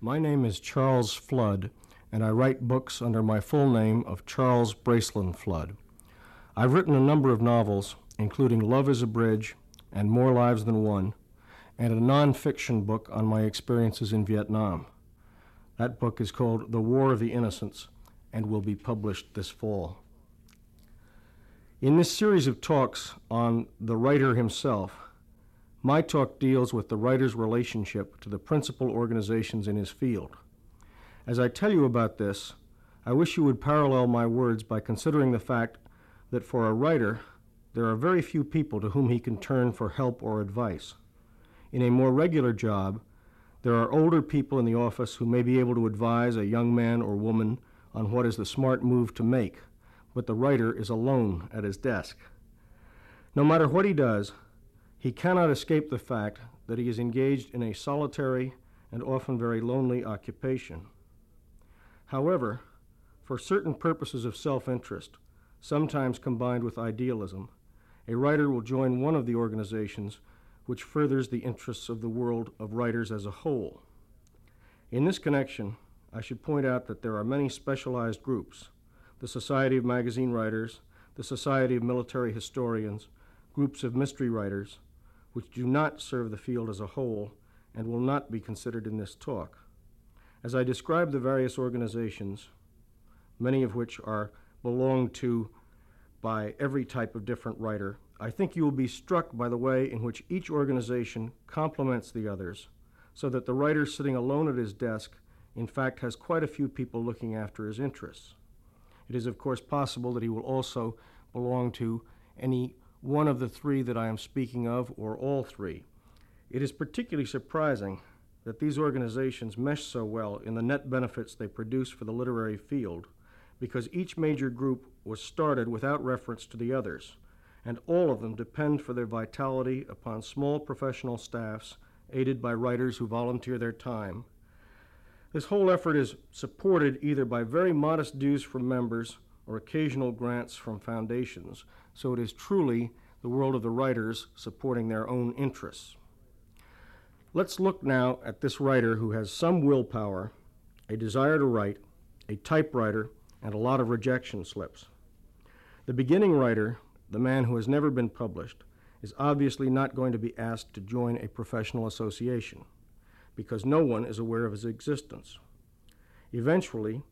My name is Charles Flood, and I write books under my full name of Charles Bracelin Flood. I've written a number of novels, including Love is a Bridge and More Lives Than One, and a nonfiction book on my experiences in Vietnam. That book is called The War of the Innocents and will be published this fall. In this series of talks on the writer himself, my talk deals with the writer's relationship to the principal organizations in his field. As I tell you about this, I wish you would parallel my words by considering the fact that for a writer, there are very few people to whom he can turn for help or advice. In a more regular job, there are older people in the office who may be able to advise a young man or woman on what is the smart move to make, but the writer is alone at his desk. No matter what he does, he cannot escape the fact that he is engaged in a solitary and often very lonely occupation. However, for certain purposes of self interest, sometimes combined with idealism, a writer will join one of the organizations which furthers the interests of the world of writers as a whole. In this connection, I should point out that there are many specialized groups the Society of Magazine Writers, the Society of Military Historians, groups of mystery writers, which do not serve the field as a whole and will not be considered in this talk. As I describe the various organizations, many of which are belonged to by every type of different writer, I think you will be struck by the way in which each organization complements the others, so that the writer sitting alone at his desk, in fact, has quite a few people looking after his interests. It is, of course, possible that he will also belong to any one of the three that I am speaking of, or all three. It is particularly surprising that these organizations mesh so well in the net benefits they produce for the literary field, because each major group was started without reference to the others, and all of them depend for their vitality upon small professional staffs aided by writers who volunteer their time. This whole effort is supported either by very modest dues from members or occasional grants from foundations, so it is truly the world of the writers supporting their own interests. Let's look now at this writer who has some willpower, a desire to write, a typewriter, and a lot of rejection slips. The beginning writer, the man who has never been published, is obviously not going to be asked to join a professional association because no one is aware of his existence. Eventually,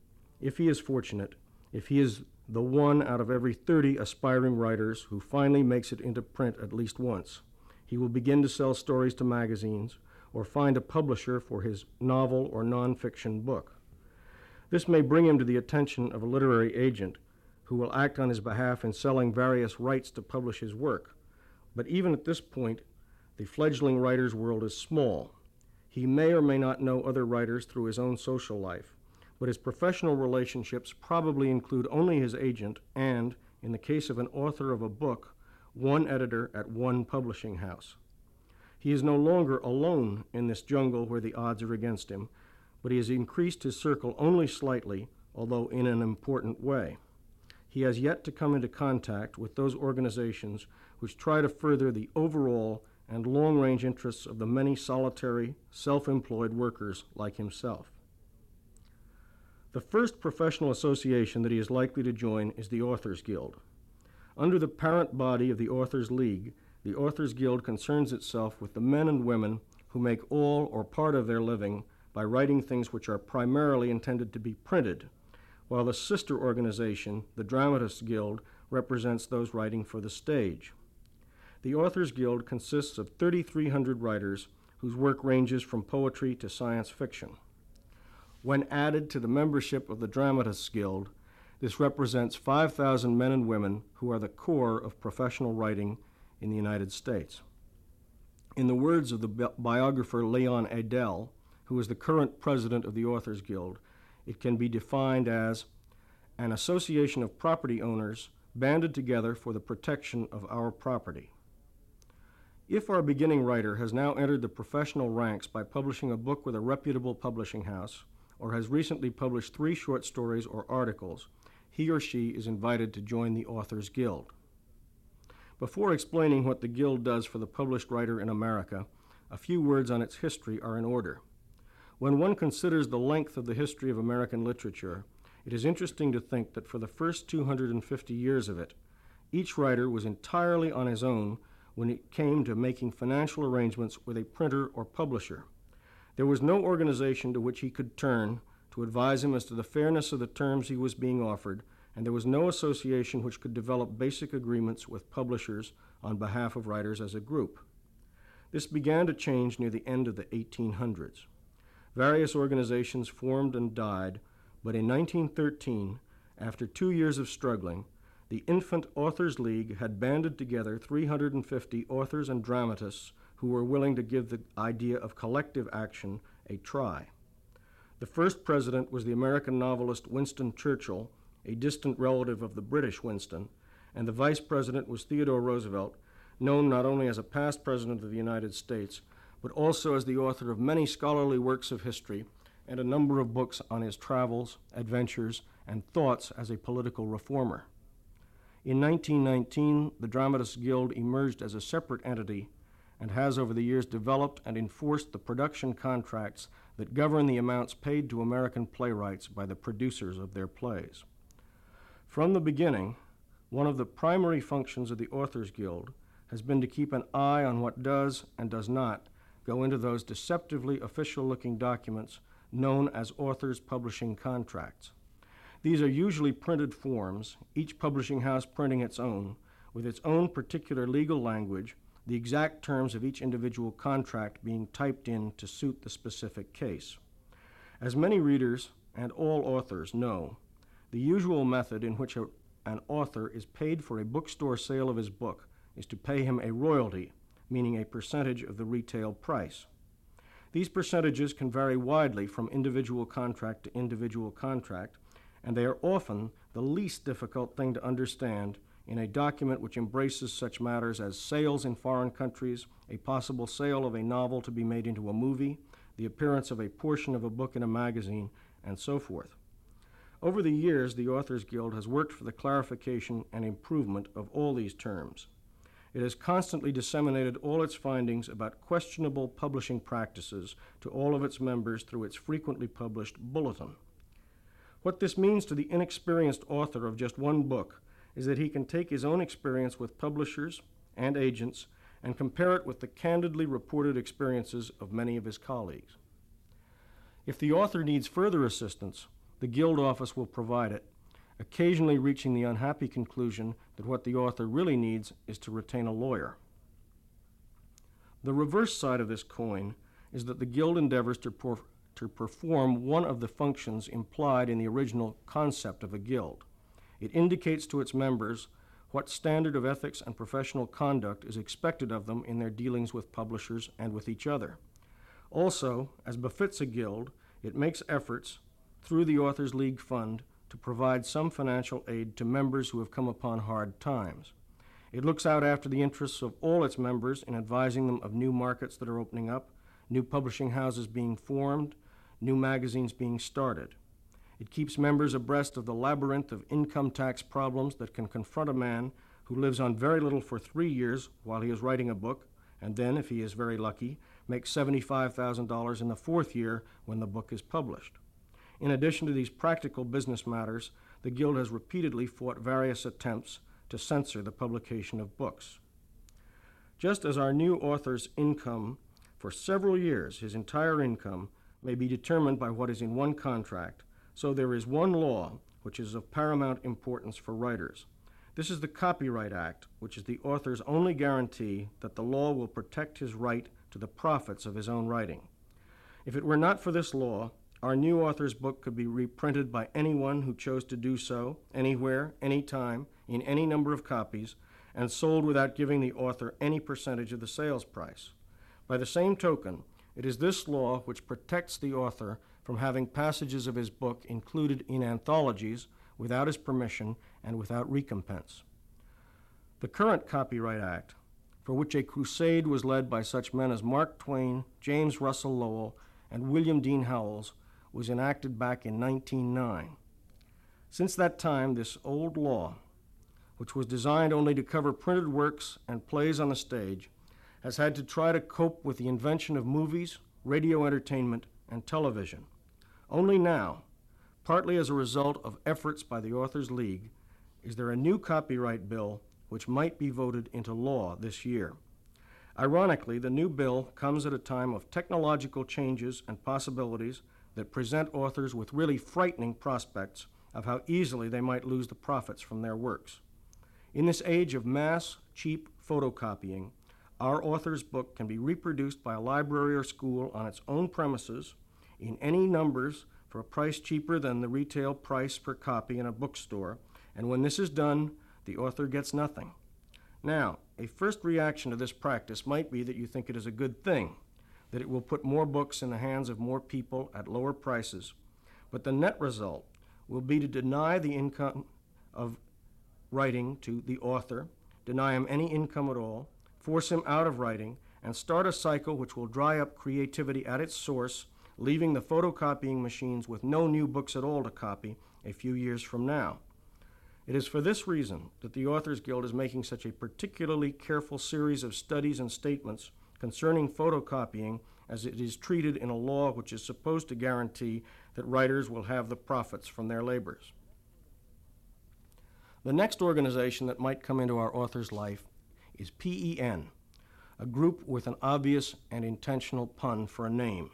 if he is fortunate, if he is the one out of every 30 aspiring writers who finally makes it into print at least once. He will begin to sell stories to magazines or find a publisher for his novel or nonfiction book. This may bring him to the attention of a literary agent who will act on his behalf in selling various rights to publish his work. But even at this point, the fledgling writer's world is small. He may or may not know other writers through his own social life but his professional relationships probably include only his agent and, in the case of an author of a book, one editor at one publishing house. He is no longer alone in this jungle where the odds are against him, but he has increased his circle only slightly, although in an important way. He has yet to come into contact with those organizations which try to further the overall and long range interests of the many solitary, self employed workers like himself. The first professional association that he is likely to join is the Authors Guild. Under the parent body of the Authors League, the Authors Guild concerns itself with the men and women who make all or part of their living by writing things which are primarily intended to be printed, while the sister organization, the Dramatists Guild, represents those writing for the stage. The Authors Guild consists of 3,300 writers whose work ranges from poetry to science fiction. When added to the membership of the Dramatists Guild, this represents 5,000 men and women who are the core of professional writing in the United States. In the words of the bi- biographer Leon Edel, who is the current president of the Authors Guild, it can be defined as an association of property owners banded together for the protection of our property. If our beginning writer has now entered the professional ranks by publishing a book with a reputable publishing house, or has recently published three short stories or articles, he or she is invited to join the Authors Guild. Before explaining what the Guild does for the published writer in America, a few words on its history are in order. When one considers the length of the history of American literature, it is interesting to think that for the first 250 years of it, each writer was entirely on his own when it came to making financial arrangements with a printer or publisher. There was no organization to which he could turn to advise him as to the fairness of the terms he was being offered, and there was no association which could develop basic agreements with publishers on behalf of writers as a group. This began to change near the end of the 1800s. Various organizations formed and died, but in 1913, after two years of struggling, the Infant Authors League had banded together 350 authors and dramatists who were willing to give the idea of collective action a try. The first president was the American novelist Winston Churchill, a distant relative of the British Winston, and the vice president was Theodore Roosevelt, known not only as a past president of the United States, but also as the author of many scholarly works of history and a number of books on his travels, adventures, and thoughts as a political reformer. In 1919, the Dramatists Guild emerged as a separate entity and has over the years developed and enforced the production contracts that govern the amounts paid to American playwrights by the producers of their plays. From the beginning, one of the primary functions of the Authors Guild has been to keep an eye on what does and does not go into those deceptively official looking documents known as authors' publishing contracts. These are usually printed forms, each publishing house printing its own, with its own particular legal language, the exact terms of each individual contract being typed in to suit the specific case. As many readers and all authors know, the usual method in which a, an author is paid for a bookstore sale of his book is to pay him a royalty, meaning a percentage of the retail price. These percentages can vary widely from individual contract to individual contract, and they are often the least difficult thing to understand in a document which embraces such matters as sales in foreign countries, a possible sale of a novel to be made into a movie, the appearance of a portion of a book in a magazine, and so forth. Over the years, the Authors Guild has worked for the clarification and improvement of all these terms. It has constantly disseminated all its findings about questionable publishing practices to all of its members through its frequently published bulletin. What this means to the inexperienced author of just one book is that he can take his own experience with publishers and agents and compare it with the candidly reported experiences of many of his colleagues. If the author needs further assistance, the Guild office will provide it, occasionally reaching the unhappy conclusion that what the author really needs is to retain a lawyer. The reverse side of this coin is that the Guild endeavors to, to perform one of the functions implied in the original concept of a guild. It indicates to its members what standard of ethics and professional conduct is expected of them in their dealings with publishers and with each other. Also, as befits a guild, it makes efforts through the Authors League Fund to provide some financial aid to members who have come upon hard times. It looks out after the interests of all its members in advising them of new markets that are opening up, new publishing houses being formed, new magazines being started. It keeps members abreast of the labyrinth of income tax problems that can confront a man who lives on very little for three years while he is writing a book, and then, if he is very lucky, makes $75,000 in the fourth year when the book is published. In addition to these practical business matters, the Guild has repeatedly fought various attempts to censor the publication of books. Just as our new author's income for several years, his entire income, may be determined by what is in one contract, so there is one law which is of paramount importance for writers. This is the Copyright Act, which is the author's only guarantee that the law will protect his right to the profits of his own writing. If it were not for this law, our new author's book could be reprinted by anyone who chose to do so, anywhere, anytime, in any number of copies, and sold without giving the author any percentage of the sales price. By the same token, it is this law which protects the author from having passages of his book included in anthologies without his permission and without recompense. The current Copyright Act, for which a crusade was led by such men as Mark Twain, James Russell Lowell, and William Dean Howells, was enacted back in 1909. Since that time, this old law, which was designed only to cover printed works and plays on the stage, has had to try to cope with the invention of movies, radio entertainment, and television. Only now, partly as a result of efforts by the Authors League, is there a new copyright bill which might be voted into law this year. Ironically, the new bill comes at a time of technological changes and possibilities that present authors with really frightening prospects of how easily they might lose the profits from their works. In this age of mass, cheap photocopying, our author's book can be reproduced by a library or school on its own premises in any numbers for a price cheaper than the retail price per copy in a bookstore, and when this is done, the author gets nothing. Now, a first reaction to this practice might be that you think it is a good thing, that it will put more books in the hands of more people at lower prices, but the net result will be to deny the income of writing to the author, deny him any income at all, force him out of writing, and start a cycle which will dry up creativity at its source, leaving the photocopying machines with no new books at all to copy a few years from now. It is for this reason that the Authors Guild is making such a particularly careful series of studies and statements concerning photocopying as it is treated in a law which is supposed to guarantee that writers will have the profits from their labors. The next organization that might come into our author's life is PEN, a group with an obvious and intentional pun for a name,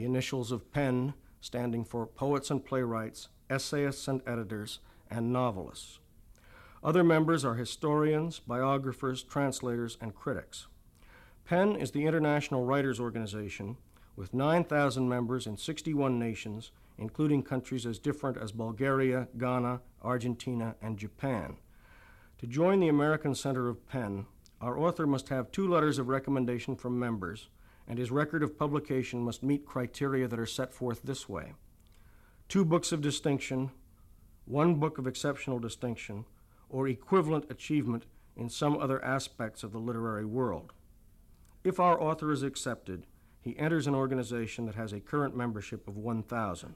the initials of PEN standing for Poets and Playwrights, Essayists and Editors, and novelists. Other members are historians, biographers, translators, and critics. PEN is the international writers organization with 9,000 members in 61 nations, including countries as different as Bulgaria, Ghana, Argentina, and Japan. To join the American Center of PEN, our author must have two letters of recommendation from members, and his record of publication must meet criteria that are set forth this way two books of distinction, one book of exceptional distinction, or equivalent achievement in some other aspects of the literary world. If our author is accepted, he enters an organization that has a current membership of 1,000.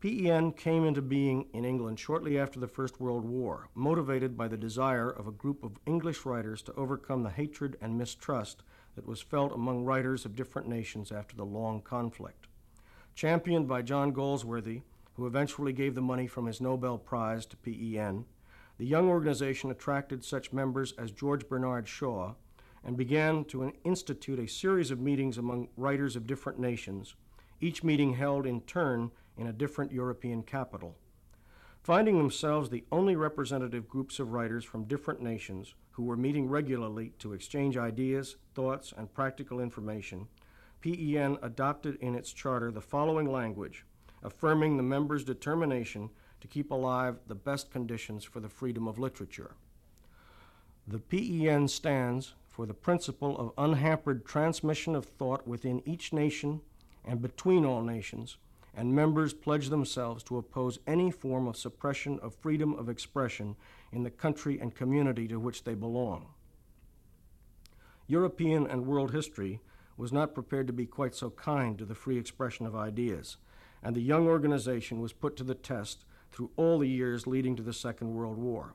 PEN came into being in England shortly after the First World War, motivated by the desire of a group of English writers to overcome the hatred and mistrust that was felt among writers of different nations after the long conflict. Championed by John Galsworthy, who eventually gave the money from his Nobel Prize to PEN, the young organization attracted such members as George Bernard Shaw and began to institute a series of meetings among writers of different nations, each meeting held in turn in a different European capital. Finding themselves the only representative groups of writers from different nations who were meeting regularly to exchange ideas, thoughts, and practical information, PEN adopted in its charter the following language affirming the members' determination to keep alive the best conditions for the freedom of literature. The PEN stands for the principle of unhampered transmission of thought within each nation and between all nations, and members pledge themselves to oppose any form of suppression of freedom of expression in the country and community to which they belong. European and world history was not prepared to be quite so kind to the free expression of ideas, and the young organization was put to the test through all the years leading to the Second World War.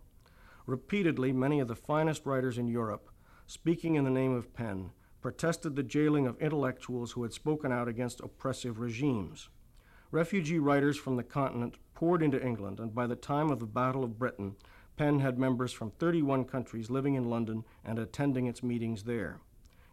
Repeatedly, many of the finest writers in Europe, speaking in the name of PEN, protested the jailing of intellectuals who had spoken out against oppressive regimes. Refugee writers from the continent poured into England, and by the time of the Battle of Britain, PEN had members from 31 countries living in London and attending its meetings there.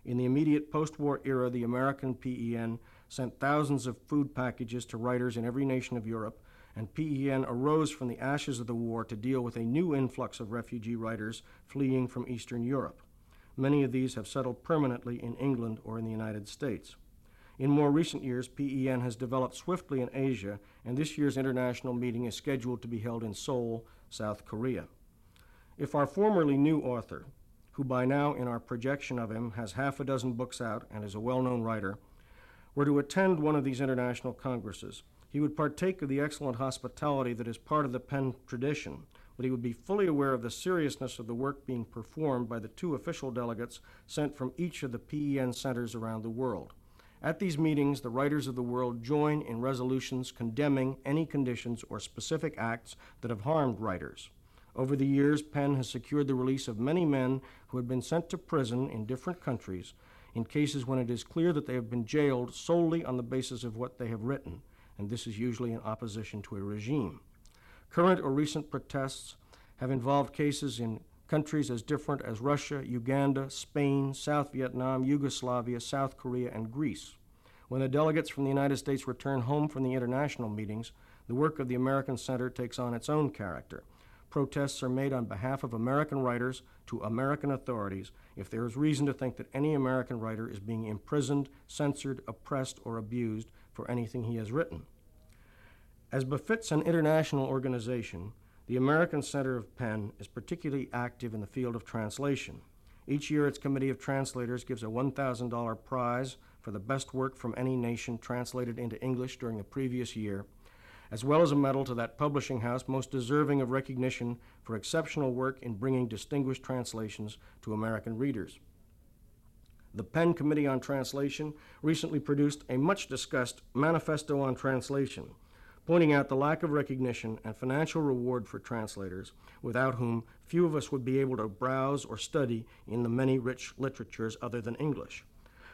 In the immediate post war era, the American PEN sent thousands of food packages to writers in every nation of Europe, and PEN arose from the ashes of the war to deal with a new influx of refugee writers fleeing from Eastern Europe. Many of these have settled permanently in England or in the United States. In more recent years, PEN has developed swiftly in Asia, and this year's international meeting is scheduled to be held in Seoul, South Korea. If our formerly new author, who by now in our projection of him has half a dozen books out and is a well known writer, were to attend one of these international congresses, he would partake of the excellent hospitality that is part of the PEN tradition, but he would be fully aware of the seriousness of the work being performed by the two official delegates sent from each of the PEN centers around the world. At these meetings, the writers of the world join in resolutions condemning any conditions or specific acts that have harmed writers. Over the years, PEN has secured the release of many men who had been sent to prison in different countries in cases when it is clear that they have been jailed solely on the basis of what they have written, and this is usually in opposition to a regime. Current or recent protests have involved cases in countries as different as Russia, Uganda, Spain, South Vietnam, Yugoslavia, South Korea, and Greece. When the delegates from the United States return home from the international meetings, the work of the American Center takes on its own character. Protests are made on behalf of American writers to American authorities if there is reason to think that any American writer is being imprisoned, censored, oppressed, or abused for anything he has written. As befits an international organization, the American Center of PEN is particularly active in the field of translation. Each year, its Committee of Translators gives a $1,000 prize for the best work from any nation translated into English during the previous year, as well as a medal to that publishing house most deserving of recognition for exceptional work in bringing distinguished translations to American readers. The PEN Committee on Translation recently produced a much discussed Manifesto on Translation pointing out the lack of recognition and financial reward for translators, without whom few of us would be able to browse or study in the many rich literatures other than English.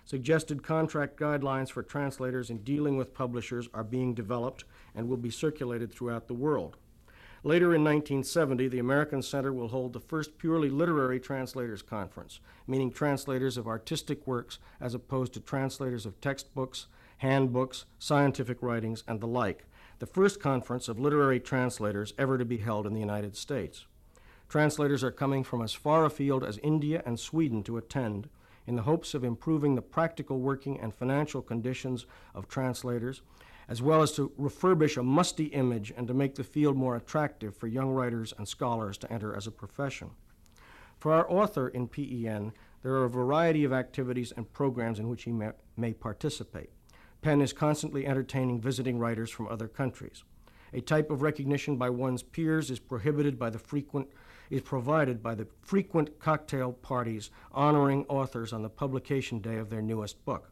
Suggested contract guidelines for translators in dealing with publishers are being developed and will be circulated throughout the world. Later in 1970, the American Center will hold the first purely literary translators conference, meaning translators of artistic works as opposed to translators of textbooks, handbooks, scientific writings, and the like, the first conference of literary translators ever to be held in the United States. Translators are coming from as far afield as India and Sweden to attend in the hopes of improving the practical working and financial conditions of translators, as well as to refurbish a musty image and to make the field more attractive for young writers and scholars to enter as a profession. For our author in PEN, there are a variety of activities and programs in which he may, may participate. PEN is constantly entertaining visiting writers from other countries. A type of recognition by one's peers is prohibited by the frequent is provided by the frequent cocktail parties honoring authors on the publication day of their newest book.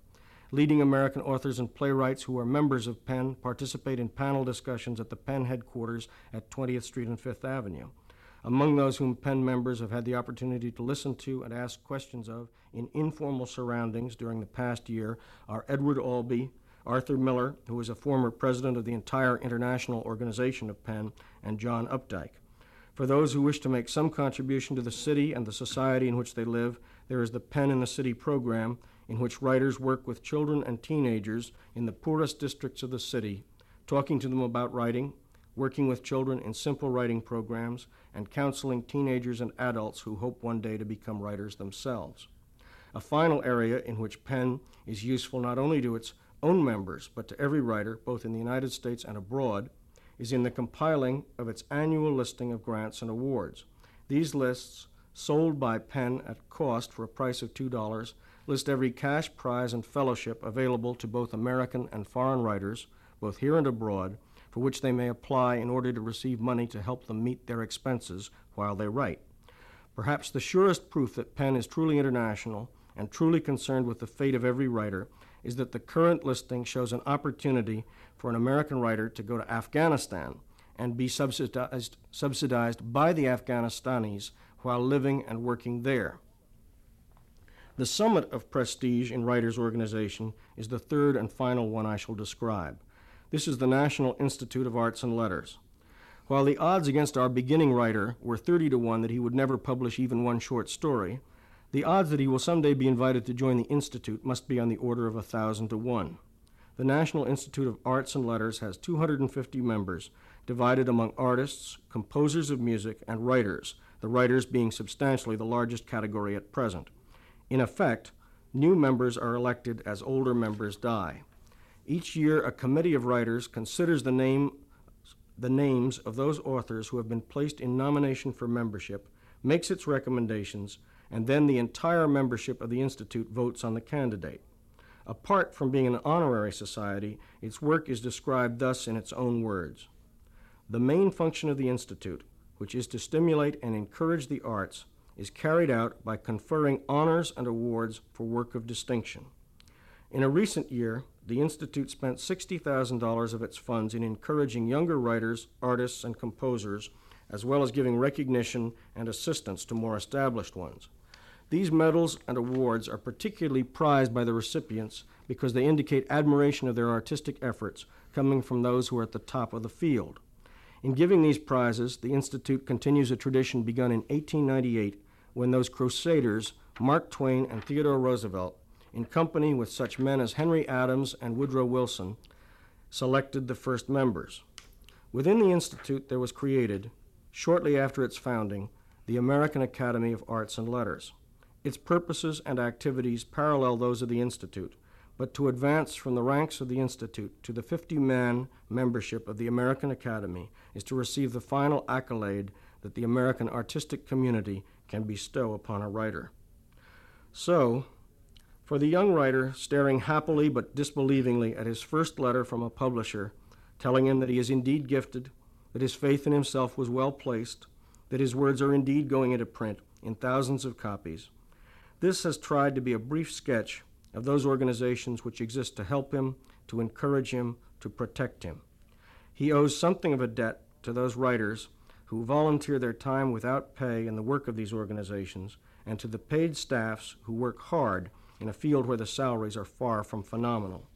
Leading American authors and playwrights who are members of PEN participate in panel discussions at the PEN headquarters at 20th Street and Fifth Avenue. Among those whom PEN members have had the opportunity to listen to and ask questions of in informal surroundings during the past year are Edward Albee, Arthur Miller, who was a former president of the entire international organization of PEN, and John Updike. For those who wish to make some contribution to the city and the society in which they live, there is the PEN in the City program, in which writers work with children and teenagers in the poorest districts of the city, talking to them about writing, working with children in simple writing programs, and counseling teenagers and adults who hope one day to become writers themselves. A final area in which PEN is useful not only to its own members, but to every writer, both in the United States and abroad, is in the compiling of its annual listing of grants and awards. These lists, sold by PEN at cost for a price of $2, list every cash prize and fellowship available to both American and foreign writers, both here and abroad, for which they may apply in order to receive money to help them meet their expenses while they write. Perhaps the surest proof that PEN is truly international and truly concerned with the fate of every writer is that the current listing shows an opportunity for an American writer to go to Afghanistan and be subsidized, subsidized by the Afghanistanis while living and working there. The summit of prestige in writers' organization is the third and final one I shall describe. This is the National Institute of Arts and Letters. While the odds against our beginning writer were 30 to 1 that he would never publish even one short story, the odds that he will someday be invited to join the Institute must be on the order of a 1,000 to 1. The National Institute of Arts and Letters has 250 members, divided among artists, composers of music, and writers, the writers being substantially the largest category at present. In effect, new members are elected as older members die. Each year, a committee of writers considers the, name, the names of those authors who have been placed in nomination for membership, makes its recommendations, and then the entire membership of the Institute votes on the candidate. Apart from being an honorary society, its work is described thus in its own words The main function of the Institute, which is to stimulate and encourage the arts, is carried out by conferring honors and awards for work of distinction. In a recent year, the Institute spent $60,000 of its funds in encouraging younger writers, artists, and composers, as well as giving recognition and assistance to more established ones. These medals and awards are particularly prized by the recipients because they indicate admiration of their artistic efforts coming from those who are at the top of the field. In giving these prizes, the Institute continues a tradition begun in 1898 when those crusaders, Mark Twain and Theodore Roosevelt, in company with such men as Henry Adams and Woodrow Wilson, selected the first members. Within the Institute, there was created, shortly after its founding, the American Academy of Arts and Letters. Its purposes and activities parallel those of the Institute, but to advance from the ranks of the Institute to the 50 man membership of the American Academy is to receive the final accolade that the American artistic community can bestow upon a writer. So, for the young writer staring happily but disbelievingly at his first letter from a publisher, telling him that he is indeed gifted, that his faith in himself was well placed, that his words are indeed going into print in thousands of copies, this has tried to be a brief sketch of those organizations which exist to help him, to encourage him, to protect him. He owes something of a debt to those writers who volunteer their time without pay in the work of these organizations, and to the paid staffs who work hard in a field where the salaries are far from phenomenal.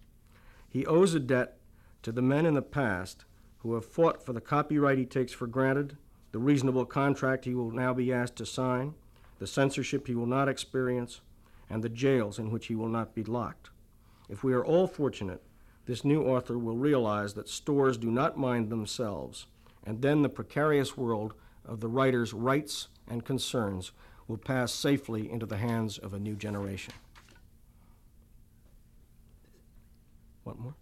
He owes a debt to the men in the past who have fought for the copyright he takes for granted, the reasonable contract he will now be asked to sign, the censorship he will not experience, and the jails in which he will not be locked. If we are all fortunate, this new author will realize that stores do not mind themselves, and then the precarious world of the writer's rights and concerns will pass safely into the hands of a new generation. What more?